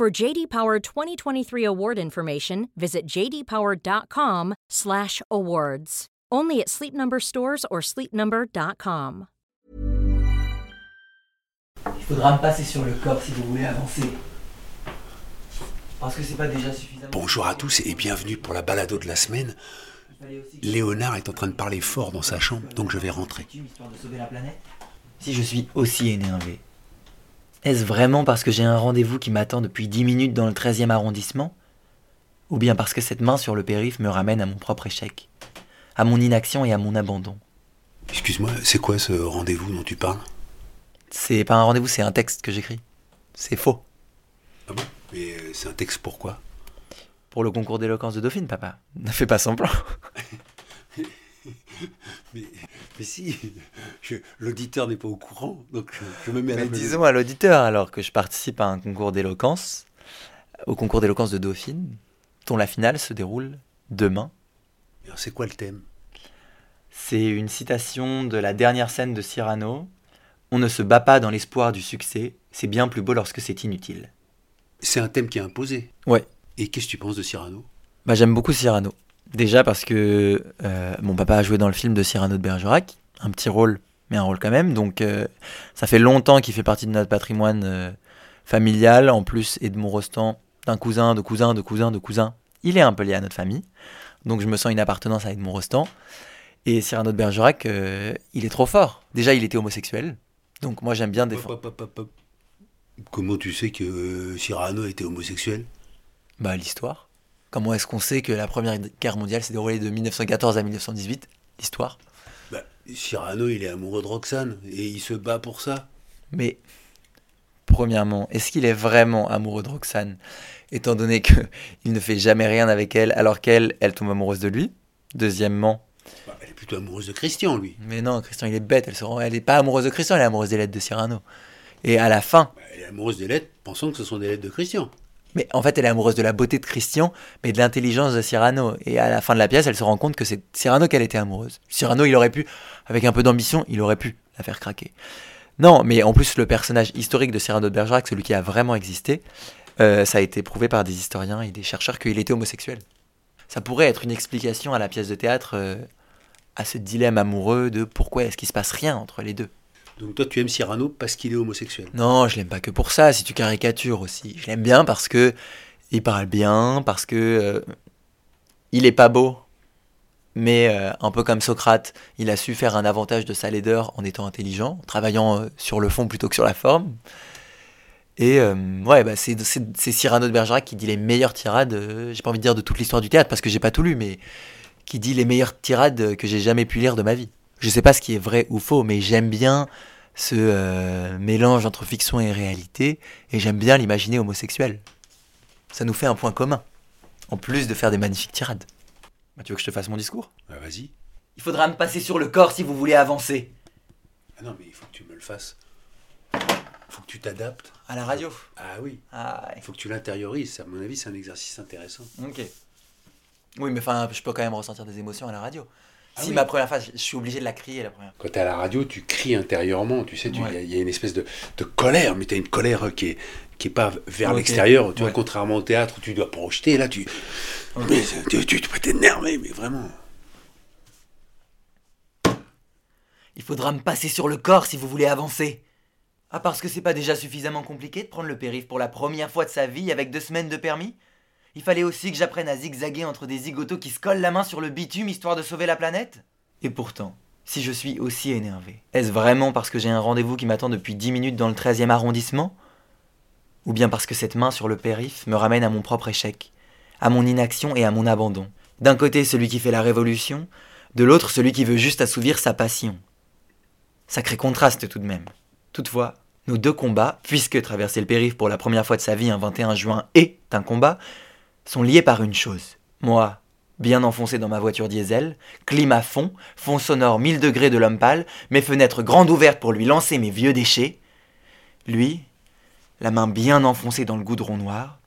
For JD Power 2023 award information, visit jdpower.com/awards. Only at Sleep Number stores or sleepnumber.com. Il faudra me passer sur le corps si vous voulez avancer. Parce que c'est pas déjà suffisamment. Bonjour à tous et bienvenue pour la balado de la semaine. Léonard est en train de parler fort dans sa chambre, donc je vais rentrer. Si je suis aussi énervé, est-ce vraiment parce que j'ai un rendez-vous qui m'attend depuis 10 minutes dans le 13e arrondissement? Ou bien parce que cette main sur le périph' me ramène à mon propre échec À mon inaction et à mon abandon? Excuse-moi, c'est quoi ce rendez-vous dont tu parles? C'est pas un rendez-vous, c'est un texte que j'écris. C'est faux. Ah bon? Mais euh, c'est un texte pourquoi Pour le concours d'éloquence de Dauphine, papa. Ne fais pas semblant. mais, mais si, l'auditeur n'est pas au courant, donc euh, je me mets à Mais disons à l'auditeur alors que je participe à un concours d'éloquence, au concours d'éloquence de Dauphine, dont la finale se déroule demain. Alors, C'est quoi le thème? C'est une citation de la dernière scène de Cyrano. On ne se bat pas dans l'espoir du succès, c'est bien plus beau lorsque c'est inutile. C'est un thème qui est imposé. Ouais. Et qu'est-ce que tu penses de Cyrano? Bah, j'aime beaucoup Cyrano. Déjà parce que euh, mon papa a joué dans le film de Cyrano de Bergerac, un petit rôle, mais un rôle quand même. Donc euh, ça fait longtemps qu'il fait partie de notre patrimoine euh, familial. En plus, Edmond Rostand, d'un cousin, de cousin, de cousin, de cousin, il est un peu lié à notre famille. Donc je me sens une appartenance à Edmond Rostand. Et Cyrano de Bergerac, il est trop fort. Déjà, il était homosexuel. Donc moi, j'aime bien défendre. Comment tu sais que Cyrano était homosexuel? Bah, l'histoire. Comment est-ce qu'on sait que la Première Guerre mondiale s'est déroulée de 1914 à 1918 L'histoire? bah, Cyrano, il est amoureux de Roxane et il se bat pour ça. Mais, premièrement, est-ce qu'il est vraiment amoureux de Roxane? Étant donné que il ne fait jamais rien avec elle, alors qu'elle, elle tombe amoureuse de lui? Deuxièmement, Bah, elle est plutôt amoureuse de Christian, lui. mais non, Christian, il est bête. Elle se rend- elle est pas amoureuse de Christian, elle est amoureuse des lettres de Cyrano. Et à la fin, Bah, elle est amoureuse des lettres, pensant que ce sont des lettres de Christian. Mais en fait, elle est amoureuse de la beauté de Christian, mais de l'intelligence de Cyrano. Et à la fin de la pièce, elle se rend compte que c'est Cyrano qu'elle était amoureuse. Cyrano, il aurait pu, avec un peu d'ambition, il aurait pu la faire craquer. Non, mais en plus, le personnage historique de Cyrano de Bergerac, celui qui a vraiment existé, euh, ça a été prouvé par des historiens et des chercheurs qu'il était homosexuel. Ça pourrait être une explication à la pièce de théâtre, euh, à ce dilemme amoureux de pourquoi est-ce qu'il se passe rien entre les deux. Donc toi, tu aimes Cyrano parce qu'il est homosexuel. Non, je l'aime pas que pour ça, si tu caricatures aussi. Je l'aime bien parce que il parle bien, parce que euh, il est pas beau, mais euh, un peu comme Socrate, il a su faire un avantage de sa laideur en étant intelligent, en travaillant euh, sur le fond plutôt que sur la forme. Et ouais, bah, c'est Cyrano de Bergerac qui dit les meilleures tirades, j'ai pas envie de dire de toute l'histoire du théâtre parce que j'ai pas tout lu, mais qui dit les meilleures tirades que j'ai jamais pu lire de ma vie. Je sais pas ce qui est vrai ou faux, mais j'aime bien ce euh, mélange entre fiction et réalité, et j'aime bien l'imaginer homosexuel. Ça nous fait un point commun, en plus de faire des magnifiques tirades. Bah, tu veux que je te fasse mon discours? Bah vas-y. Il faudra me passer sur le corps si vous voulez avancer. Ah non, mais il faut que tu me le fasses. Il faut que tu t'adaptes. À la radio Ah oui. Ah, Il faut que tu l'intériorises. À mon avis, c'est un exercice intéressant. ok. Oui, mais enfin, je peux quand même ressentir des émotions à la radio. Ah si oui. ma première phase, je suis obligé de la crier la première. Quand tu es à la radio, tu cries intérieurement. Tu sais, tu- il Ouais. y a- il y, a une espèce de, de colère, mais tu as une colère qui est, qui est pas vers l'extérieur. Tu Ouais. vois, contrairement au théâtre où tu dois projeter, là, tu, mais tu, tu, tu peux t'énerver, mais vraiment. Il faudra me passer sur le corps si vous voulez avancer. Ah, parce que c'est pas déjà suffisamment compliqué de prendre le périph' pour la première fois de sa vie avec deux semaines de permis? Il fallait aussi que j'apprenne à zigzaguer entre des zigotos qui se collent la main sur le bitume histoire de sauver la planète Et pourtant, si je suis aussi énervé, est-ce vraiment parce que j'ai un rendez-vous qui m'attend depuis 10 minutes dans le 13e arrondissement? Ou bien parce que cette main sur le périph' me ramène à mon propre échec, à mon inaction et à mon abandon? D'un côté celui qui fait la révolution, de l'autre celui qui veut juste assouvir sa passion. Sacré contraste tout de même. Toutefois, Nos deux combats, puisque traverser le périph' pour la première fois de sa vie un 21 juin est un combat, sont liés par une chose. Moi, bien enfoncé dans ma voiture diesel, climat fond, fond sonore 1000 degrés de l'homme pâle, mes fenêtres grandes ouvertes pour lui lancer mes vieux déchets. Lui, la main bien enfoncée dans le goudron noir,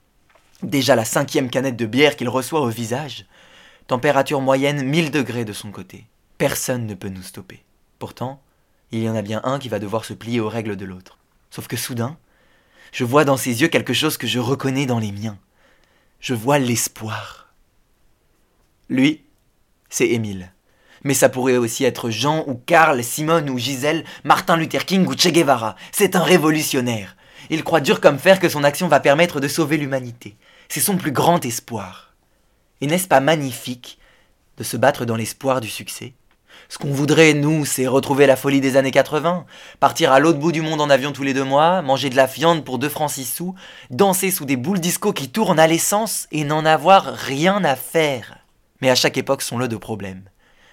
déjà la cinquième canette de bière qu'il reçoit au visage, température moyenne 1000 degrés de son côté. Personne ne peut nous stopper. Pourtant, il y en a bien un qui va devoir se plier aux règles de l'autre. Sauf que soudain, je vois dans ses yeux quelque chose que je reconnais dans les miens. Je vois l'espoir. Lui, c'est Émile. Mais ça pourrait aussi être Jean ou Karl, Simone ou Gisèle, Martin Luther King ou Che Guevara. C'est un révolutionnaire. Il croit dur comme fer que son action va permettre de sauver l'humanité. C'est son plus grand espoir. Et n'est-ce pas magnifique de se battre dans l'espoir du succès? Ce qu'on voudrait, nous, c'est retrouver la folie des années 80, partir à l'autre bout du monde en avion tous les deux mois, manger de la viande pour deux francs six sous, danser sous des boules disco qui tournent à l'essence et n'en avoir rien à faire. Mais à chaque époque sont le de problèmes.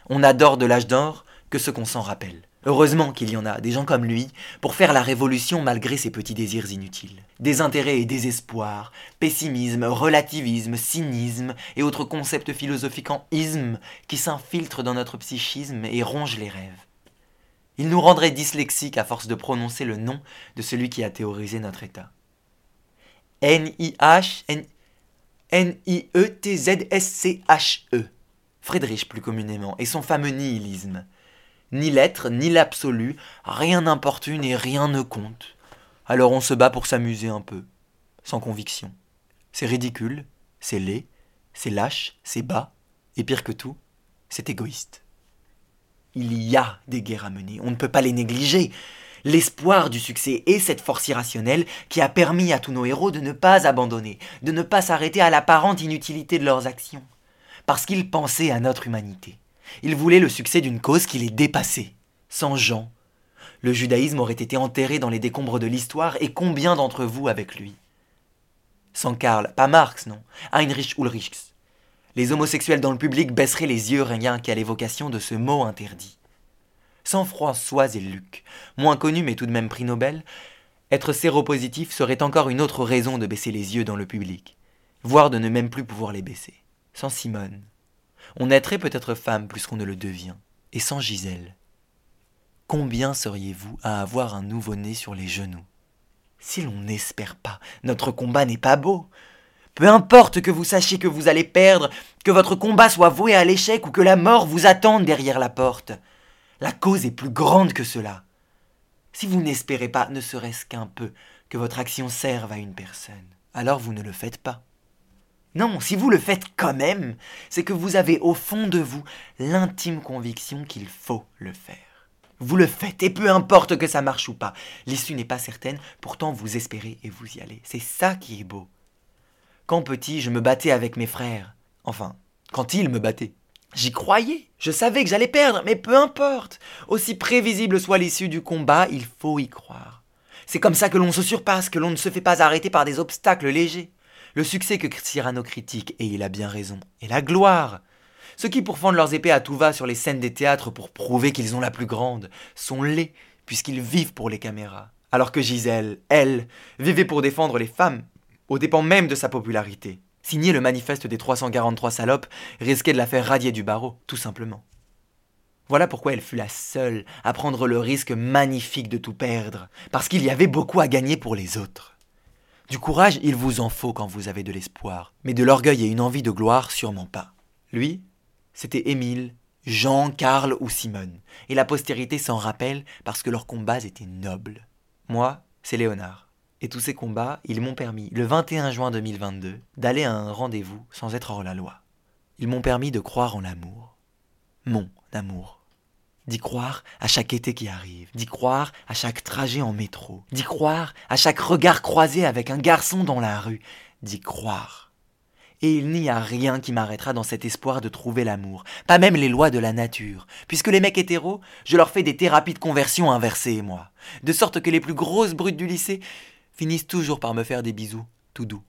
On adore de l'âge d'or que ce qu'on s'en rappelle. Heureusement qu'il y en a, des gens comme lui, pour faire la révolution malgré ses petits désirs inutiles. Désintérêt et désespoir, pessimisme, relativisme, cynisme et autres concepts philosophiques en isme qui s'infiltrent dans notre psychisme et rongent les rêves. Il nous rendrait dyslexiques à force de prononcer le nom de celui qui a théorisé notre État. N-I-H, N-I-E-T-Z-S-C-H-E. Friedrich plus communément, et son fameux nihilisme ni l'être, ni l'absolu, rien n'importune et rien ne compte. Alors on se bat pour s'amuser un peu, sans conviction. C'est ridicule, c'est laid, c'est lâche, c'est bas, et pire que tout, c'est égoïste. Il y a des guerres à mener, on ne peut pas les négliger. L'espoir du succès est cette force irrationnelle qui a permis à tous nos héros de ne pas abandonner, de ne pas s'arrêter à l'apparente inutilité de leurs actions, parce qu'ils pensaient à notre humanité. Il voulait le succès d'une cause qui les dépassait. Sans Jean, le judaïsme aurait été enterré dans les décombres de l'histoire, et combien d'entre vous avec lui? Sans Karl, pas Marx, non, Heinrich Ulrichs. Les homosexuels dans le public baisseraient les yeux rien qu'à l'évocation de ce mot interdit. Sans François et Luc, moins connus mais tout de même prix Nobel, être séropositif serait encore une autre raison de baisser les yeux dans le public, voire de ne même plus pouvoir les baisser. Sans Simone, on naîtrait peut-être femme plus qu'on ne le devient, et sans Gisèle. Combien seriez-vous à avoir un nouveau-né sur les genoux? Si l'on n'espère pas, notre combat n'est pas beau. Peu importe que vous sachiez que vous allez perdre, que votre combat soit voué à l'échec ou que la mort vous attende derrière la porte. La cause est plus grande que cela. Si vous n'espérez pas, ne serait-ce qu'un peu, que votre action serve à une personne, alors vous ne le faites pas. Non, si vous le faites quand même, c'est que vous avez au fond de vous l'intime conviction qu'il faut le faire. Vous le faites, et peu importe que ça marche ou pas. L'issue n'est pas certaine, pourtant vous espérez et vous y allez. C'est ça qui est beau. Quand petit, je me battais avec mes frères. Enfin, quand ils me battaient. J'y croyais. Je savais que j'allais perdre, mais peu importe. Aussi prévisible soit l'issue du combat, il faut y croire. C'est comme ça que l'on se surpasse, que l'on ne se fait pas arrêter par des obstacles légers. Le succès que Cyrano critique, et il a bien raison, est la gloire. Ceux qui pourfendent leurs épées à tout va sur les scènes des théâtres pour prouver qu'ils ont la plus grande sont laids, puisqu'ils vivent pour les caméras. Alors que Gisèle, elle, vivait pour défendre les femmes, au dépens même de sa popularité. Signer le manifeste des 343 salopes risquait de la faire radier du barreau, tout simplement. Voilà pourquoi elle fut la seule à prendre le risque magnifique de tout perdre, parce qu'il y avait beaucoup à gagner pour les autres. Du courage, il vous en faut quand vous avez de l'espoir, mais de l'orgueil et une envie de gloire, sûrement pas. Lui, c'était Émile, Jean, Karl ou Simone, et la postérité s'en rappelle parce que leurs combats étaient nobles. Moi, c'est Léonard. Et tous ces combats, ils m'ont permis, le 21 juin 2022, d'aller à un rendez-vous sans être hors la loi. Ils m'ont permis de croire en l'amour. Mon amour d'y croire à chaque été qui arrive, d'y croire à chaque trajet en métro, d'y croire à chaque regard croisé avec un garçon dans la rue, d'y croire. Et il n'y a rien qui m'arrêtera dans cet espoir de trouver l'amour, pas même les lois de la nature, puisque les mecs hétéros, je leur fais des thérapies de conversion inversées, moi, de sorte que les plus grosses brutes du lycée finissent toujours par me faire des bisous, tout doux.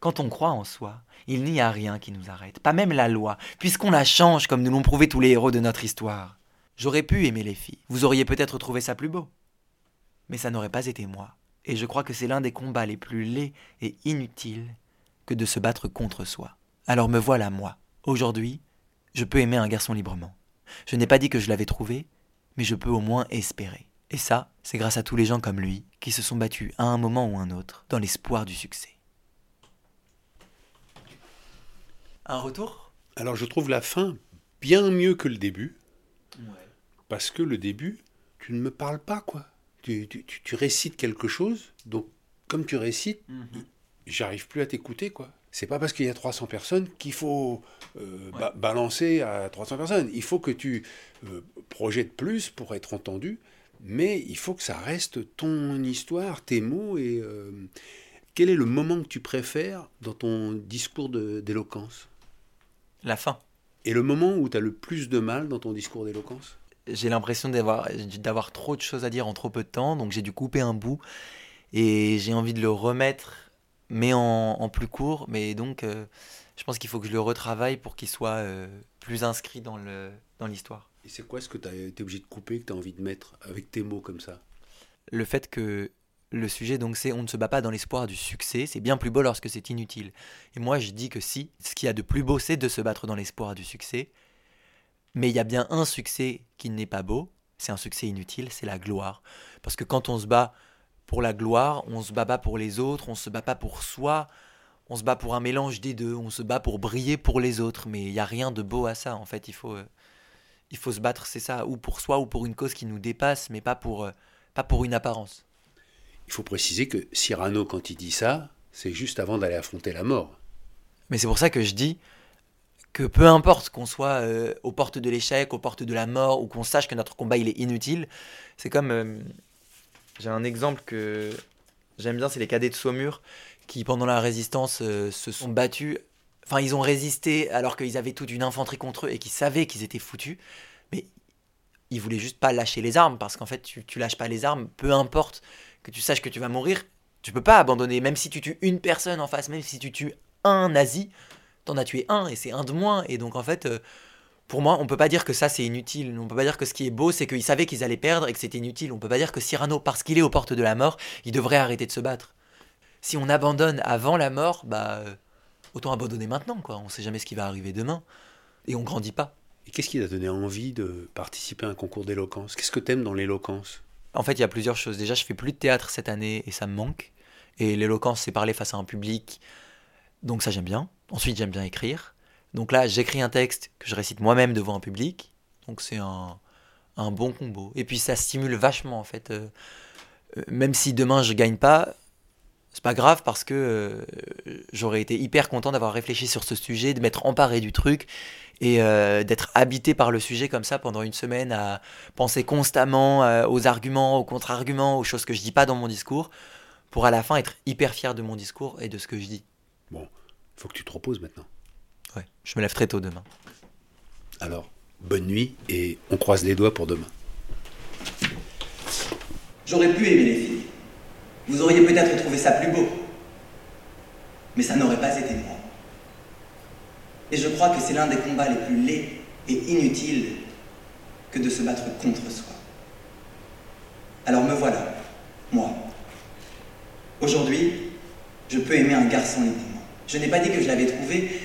Quand on croit en soi, il n'y a rien qui nous arrête, pas même la loi, puisqu'on la change comme nous l'ont prouvé tous les héros de notre histoire. J'aurais pu aimer les filles. Vous auriez peut-être trouvé ça plus beau. Mais ça n'aurait pas été moi. Et je crois que c'est l'un des combats les plus laids et inutiles que de se battre contre soi. Alors me voilà, moi. Aujourd'hui, je peux aimer un garçon librement. Je n'ai pas dit que je l'avais trouvé, mais je peux au moins espérer. Et ça, c'est grâce à tous les gens comme lui qui se sont battus à un moment ou un autre dans l'espoir du succès. Un retour? Alors je trouve la fin bien mieux que le début. Parce que le début, tu ne me parles pas, quoi. Tu, récites quelque chose, donc comme tu récites, mhm. j'arrive plus à t'écouter, quoi. C'est pas parce qu'il y a 300 personnes qu'il faut euh, balancer à 300 personnes. Il faut que tu euh, projettes plus pour être entendu, mais il faut que ça reste ton histoire, tes mots. Et euh, quel est le moment que tu préfères dans ton discours d'éloquence? La fin. Et le moment où tu as le plus de mal dans ton discours d'éloquence? J'ai l'impression d'avoir, d'avoir trop de choses à dire en trop peu de temps, donc j'ai dû couper un bout et j'ai envie de le remettre, mais en, plus court. Mais donc, euh, je pense qu'il faut que je le retravaille pour qu'il soit euh, plus inscrit dans, le, dans l'histoire. Et c'est quoi ce que tu as été obligé de couper, que tu as envie de mettre avec tes mots comme ça? Le fait que le sujet, donc, c'est on ne se bat pas dans l'espoir du succès. C'est bien plus beau lorsque c'est inutile. Et moi, je dis que si, ce qu'il y a de plus beau, c'est de se battre dans l'espoir du succès. Mais il y a bien un succès qui n'est pas beau. C'est un succès inutile, c'est la gloire. Parce que quand on se bat pour la gloire, on se bat pas pour les autres, on se bat pas pour soi. On se bat pour un mélange des deux. On se bat pour briller pour les autres. Mais il n'y a rien de beau à ça. En fait, il faut, euh, il faut se battre, c'est ça, ou pour soi, ou pour une cause qui nous dépasse, mais pas pour, euh, pas pour une apparence. Il faut préciser que Cyrano, quand il dit ça, c'est juste avant d'aller affronter la mort. Mais c'est pour ça que je dis que peu importe qu'on soit euh, aux portes de l'échec, aux portes de la mort, ou qu'on sache que notre combat il est inutile, c'est comme... Euh, j'ai un exemple que j'aime bien, c'est les cadets de Saumur, qui pendant la résistance euh, se sont battus. Enfin, ils ont résisté alors qu'ils avaient toute une infanterie contre eux et qu'ils savaient qu'ils étaient foutus. Mais ils voulaient juste pas lâcher les armes, parce qu'en fait, tu, tu lâches pas les armes, peu importe que tu saches que tu vas mourir, tu peux pas abandonner. Même si tu tues une personne en face, même si tu tues un nazi, t'en as tué un et c'est un de moins. Et donc en fait, euh, pour moi, on peut pas dire que ça c'est inutile. On peut pas dire que ce qui est beau, c'est qu'ils savaient qu'ils allaient perdre et que c'était inutile. On peut pas dire que Cyrano, parce qu'il est aux portes de la mort, il devrait arrêter de se battre. Si on abandonne avant la mort, bah euh, autant abandonner maintenant, quoi. On sait jamais ce qui va arriver demain et on grandit pas. Et qu'est-ce qui t'a donné envie de participer à un concours d'éloquence? Qu'est-ce que t'aimes dans l'éloquence? En fait, il y a plusieurs choses. Déjà, je fais plus de théâtre cette année et ça me manque. Et l'éloquence, c'est parler face à un public. Donc ça, j'aime bien. Ensuite, j'aime bien écrire. Donc là, j'écris un texte que je récite moi-même devant un public. Donc c'est un, bon combo. Et puis ça stimule vachement, en fait. Euh, euh, même si demain, je gagne pas, c'est pas grave parce que euh, j'aurais été hyper content d'avoir réfléchi sur ce sujet, de m'être emparé du truc et d'être habité par le sujet comme ça pendant une semaine à penser constamment aux arguments, aux contre-arguments, aux choses que je dis pas dans mon discours, pour à la fin être hyper fier de mon discours et de ce que je dis. Bon, faut que tu te reposes maintenant. Ouais, je me lève très tôt demain. Alors, bonne nuit et on croise les doigts pour demain. J'aurais pu aimer les filles. Vous auriez peut-être trouvé ça plus beau. Mais ça n'aurait pas été moi. Et je crois que c'est l'un des combats les plus laids et inutiles que de se battre contre soi. Alors me voilà, moi. Aujourd'hui, je peux aimer un garçon librement. Je n'ai pas dit que je l'avais trouvé,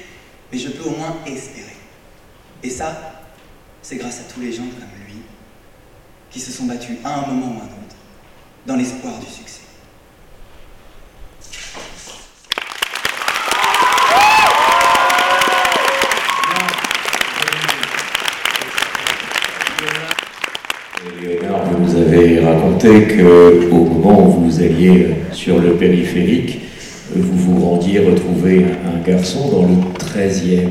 mais je peux au moins espérer. Et ça, c'est grâce à tous les gens comme lui qui se sont battus à un moment ou à un autre dans l'espoir du succès. racontait qu'au moment où vous alliez sur le périphérique, vous vous rendiez retrouver un garçon dans le 13e.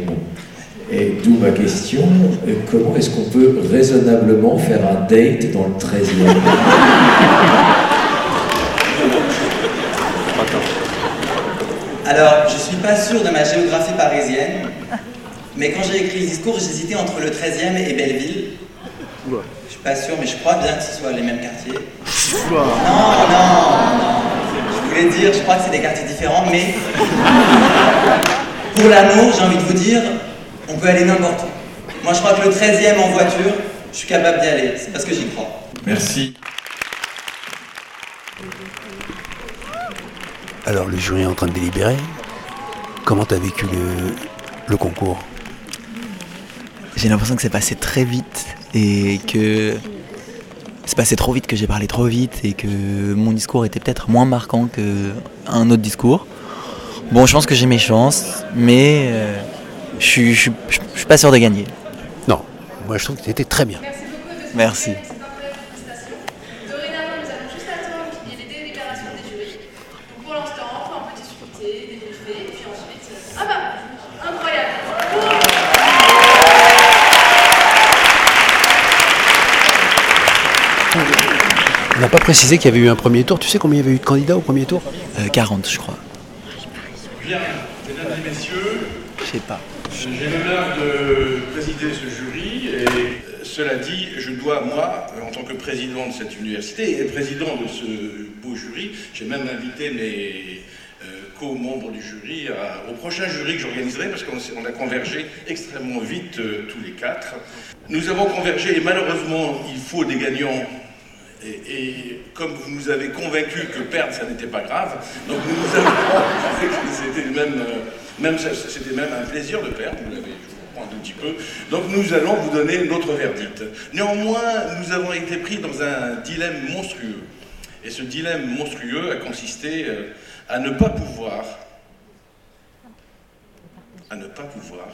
Et d'où ma question, comment est-ce qu'on peut raisonnablement faire un date dans le 13e Alors, je ne suis pas sûr de ma géographie parisienne, mais quand j'ai écrit le discours, j'hésitais entre le 13e et Belleville pas sûr, mais je crois bien que ce soit les mêmes quartiers. Non, non, non. Dire, je crois que c'est des quartiers différents, mais pour l'anneau, j'ai envie de vous dire, on peut aller n'importe où. Moi, je crois que le 13e en voiture, je suis capable d'y aller. C'est parce que j'y crois. Merci. Alors le jury est en train de délibérer. Comment t'as vécu le, le concours? J'ai l'impression que c'est passé très vite et que c'est passé trop vite, que j'ai parlé trop vite et que mon discours était peut-être moins marquant qu'un autre discours. Bon, je pense que j'ai mes chances, mais euh, je suis- je suis je suis pas sûr de gagner. Non, moi je trouve que t'étais très bien. Merci. Dorénavant, nous allons juste attendre qu'il y ait les délibérations des jurys. Donc pour l'instant, on peut un peu discuter, débriefer, et puis ensuite. euh, Ah bah Incroyable Précisé qu'il y avait eu un premier tour. Tu sais combien il y avait eu de candidats au premier tour Euh, 40, je crois. Bien, mesdames et messieurs, Je sais pas. j'ai l'honneur de présider ce jury et euh, cela dit, je dois, moi, en tant que président de cette université et président de ce beau jury, j'ai même invité mes euh, co-membres du jury à- au prochain jury que j'organiserai parce qu'on a convergé extrêmement vite euh, tous les quatre. Nous avons convergé et malheureusement, il faut des gagnants et, comme vous nous avez convaincus que perdre, ça n'était pas grave, donc nous nous avons c'était même, euh, même même un plaisir de perdre, vous l'avez, un tout petit peu. Donc nous allons vous donner notre verdict. Néanmoins, nous avons été pris dans un dilemme monstrueux. Et ce dilemme monstrueux a consisté euh, à ne pas pouvoir, à ne pas pouvoir,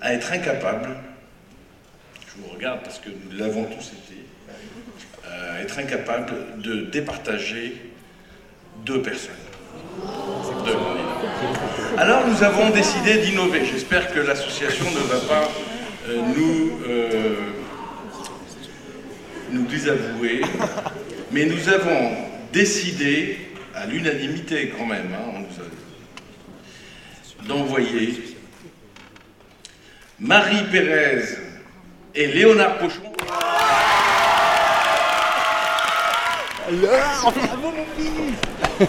à être incapable, je vous regarde parce que nous l'avons tous été, euh, être incapable de départager deux personnes. Alors nous avons décidé d'innover. J'espère que l'association ne va pas euh, nous, euh, nous désavouer, mais nous avons décidé, à l'unanimité quand même, hein, on nous a- d'envoyer Marie Pérez et Léonard Pochon.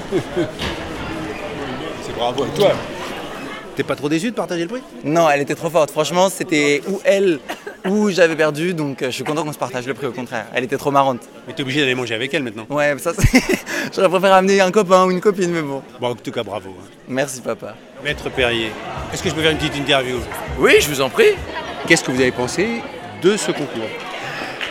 C'est bravo à toi. T'es pas trop déçu de partager le prix? Non, elle était trop forte. Franchement, c'était ou elle ou j'avais perdu, donc euh, je suis content qu'on se partage le prix, au contraire. Elle était trop marrante. Mais t'es obligé d'aller manger avec elle maintenant. Ouais, ça c'est. J'aurais préféré amener un copain ou une copine, mais bon. Bon, en tout cas, bravo. hein. Merci, papa. Maître Perrier, est-ce que je peux faire une petite interview? Oui, je vous en prie. Qu'est-ce que vous avez pensé? De ce concours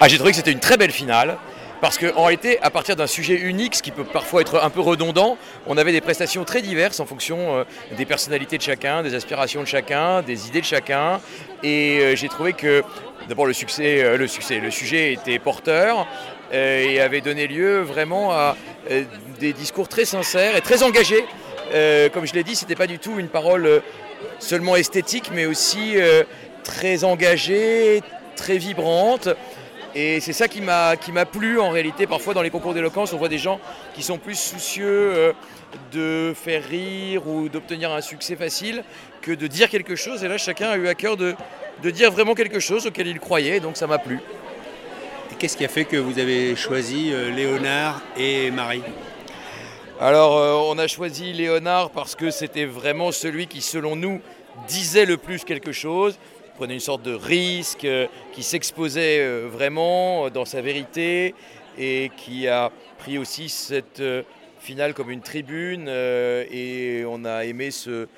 Ah, j'ai trouvé que c'était une très belle finale. Parce qu'en réalité, à partir d'un sujet unique, ce qui peut parfois être un peu redondant, on avait des prestations très diverses en fonction euh, des personnalités de chacun, des aspirations de chacun, des idées de chacun. Et euh, j'ai trouvé que d'abord le succès, euh, le succès, le sujet était porteur et avait donné lieu vraiment à des discours très sincères et très engagés. Comme je l'ai dit, c'était pas du tout une parole seulement esthétique, mais aussi très engagée, très vibrante. Et c'est ça qui m'a qui m'a plu en réalité. Parfois dans les concours d'éloquence, on voit des gens qui sont plus soucieux euh, de faire rire ou d'obtenir un succès facile que de dire quelque chose. Et là, chacun a eu à cœur de, de dire vraiment quelque chose auquel il croyait. Donc ça m'a plu. Et qu'est-ce qui a fait que vous avez choisi euh, Léonard et Marie? Alors, euh, on a choisi Léonard parce que c'était vraiment celui qui, selon nous, disait le plus quelque chose, prenait une sorte de risque, euh, qui s'exposait euh, vraiment euh, dans sa vérité et qui a pris aussi cette finale comme une tribune. et on a aimé ce,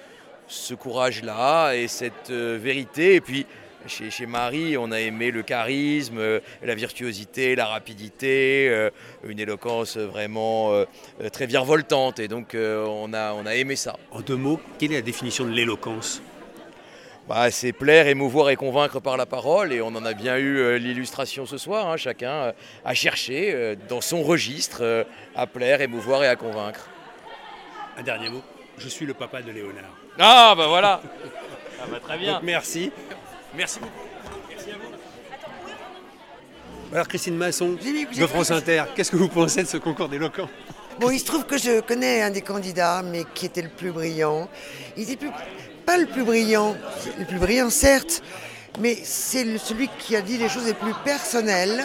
courage-là et cette vérité. Et puis, chez, Marie, on a aimé le charisme, la virtuosité, la rapidité, une éloquence vraiment très virevoltante. Et donc, on, a, on a aimé ça. En deux mots, quelle est la définition de l'éloquence? Bah, c'est plaire, émouvoir et convaincre par la parole. Et on en a bien eu euh, l'illustration ce soir. hein. Chacun euh, a cherché euh, dans son registre euh, à plaire, émouvoir et à convaincre. Un dernier mot. Je suis le papa de Léonard. Ah, bah voilà Ah, bah, Très bien. Donc, merci. Merci beaucoup. Alors Christine Masson J'ai vu que vous de France Inter, qu'est-ce que vous pensez de ce concours d'éloquence? Bon, il se trouve que je connais un des candidats, mais qui était le plus brillant. Il était plus, le plus brillant, le plus brillant certes, mais c'est celui qui a dit les choses les plus personnelles,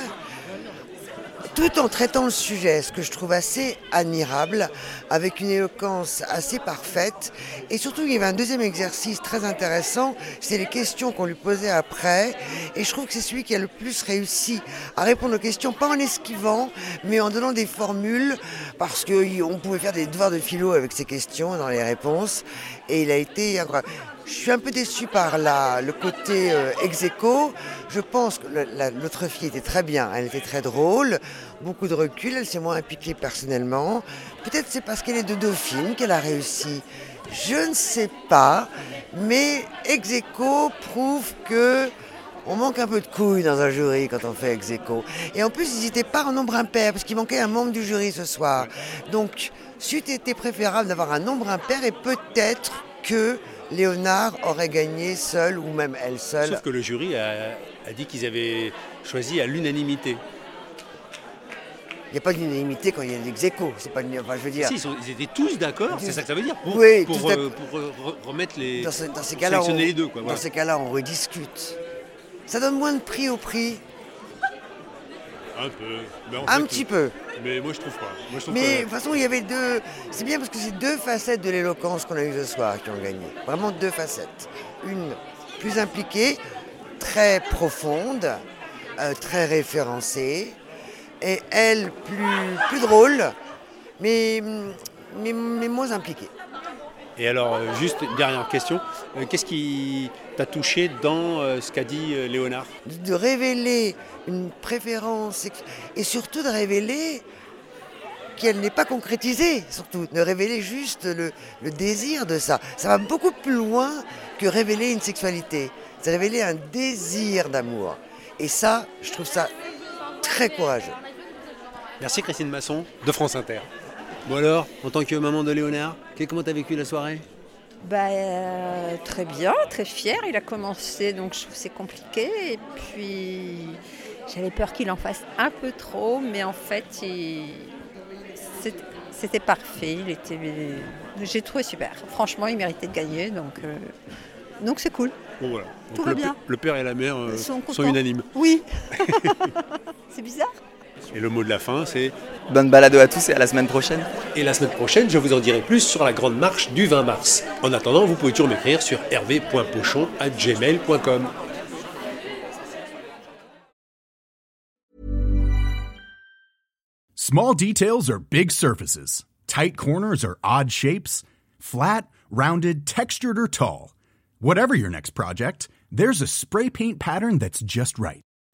tout en traitant le sujet, ce que je trouve assez admirable, avec une éloquence assez parfaite. Et surtout, il y avait un deuxième exercice très intéressant, c'est les questions qu'on lui posait après. Et je trouve que c'est celui qui a le plus réussi à répondre aux questions, pas en esquivant, mais en donnant des formules, parce qu'on pouvait faire des devoirs de philo avec ces questions dans les réponses. Et il a été incroyable. Je suis un peu déçu par le côté euh, ex. Je pense que l'autre fille était très bien, elle était très drôle, beaucoup de recul, elle s'est moins impliquée personnellement. Peut-être c'est parce qu'elle est de Dauphine qu'elle a réussi. Je ne sais pas, mais ex aequo prouve que on manque un peu de couilles dans un jury quand on fait ex. Et en plus, ils n'étaient pas en nombre impair, parce qu'il manquait un membre du jury ce soir. Donc, c'eût été préférable d'avoir un nombre impair et peut-être que Léonard aurait gagné seul ou même elle seule. Sauf que le jury a, dit qu'ils avaient choisi à l'unanimité. Il n'y a pas d'unanimité quand il y a des échos. C'est pas une... enfin, je veux dire. Si, ils, étaient tous d'accord, c'est ça que ça veut dire. Pour, oui, pour, euh, pour remettre les. Dans, ces cas-là, on, les deux, dans ces cas-là, on rediscute. Ça donne moins de prix au prix. Un peu. un petit peu. Mais moi je trouve pas. mais de toute façon, il y avait deux. C'est bien parce que c'est deux facettes de l'éloquence qu'on a eu ce soir qui ont gagné. Vraiment deux facettes. Une plus impliquée, très profonde, euh, très référencée, et elle plus, plus drôle, mais, mais, mais moins impliquée. Et alors, euh, juste une dernière question. Euh, qu'est-ce qui t'a touché dans euh, ce qu'a dit Léonard De révéler une préférence et surtout de révéler qu'elle n'est pas concrétisée, surtout de révéler juste le, désir de ça. Ça va beaucoup plus loin que révéler une sexualité. C'est révéler un désir d'amour. Et ça, je trouve ça très courageux. Merci Christine Masson de France Inter. Bon alors, en tant que maman de Léonard, comment t'as vécu la soirée? Bah, euh, très bien, très fier. Il a commencé, donc je trouve c'est compliqué. Et puis j'avais peur qu'il en fasse un peu trop, mais en fait, c'était parfait. Il était, j'ai trouvé super. Franchement, il méritait de gagner, donc euh, donc c'est cool. Bon voilà. Tout va bien. Le père et la mère euh, sont, sont unanimes. Oui. c'est bizarre. Et le mot de la fin, c'est Bonne balado à tous et à la semaine prochaine. Et la semaine prochaine, je vous en dirai plus sur la grande marche du 20 mars. En attendant, vous pouvez toujours m'écrire sur hervé.pochon.gmail.com. Small details are big surfaces. Tight corners are odd shapes. Flat, rounded, textured or tall. Whatever your next project, there's a spray paint pattern that's just right.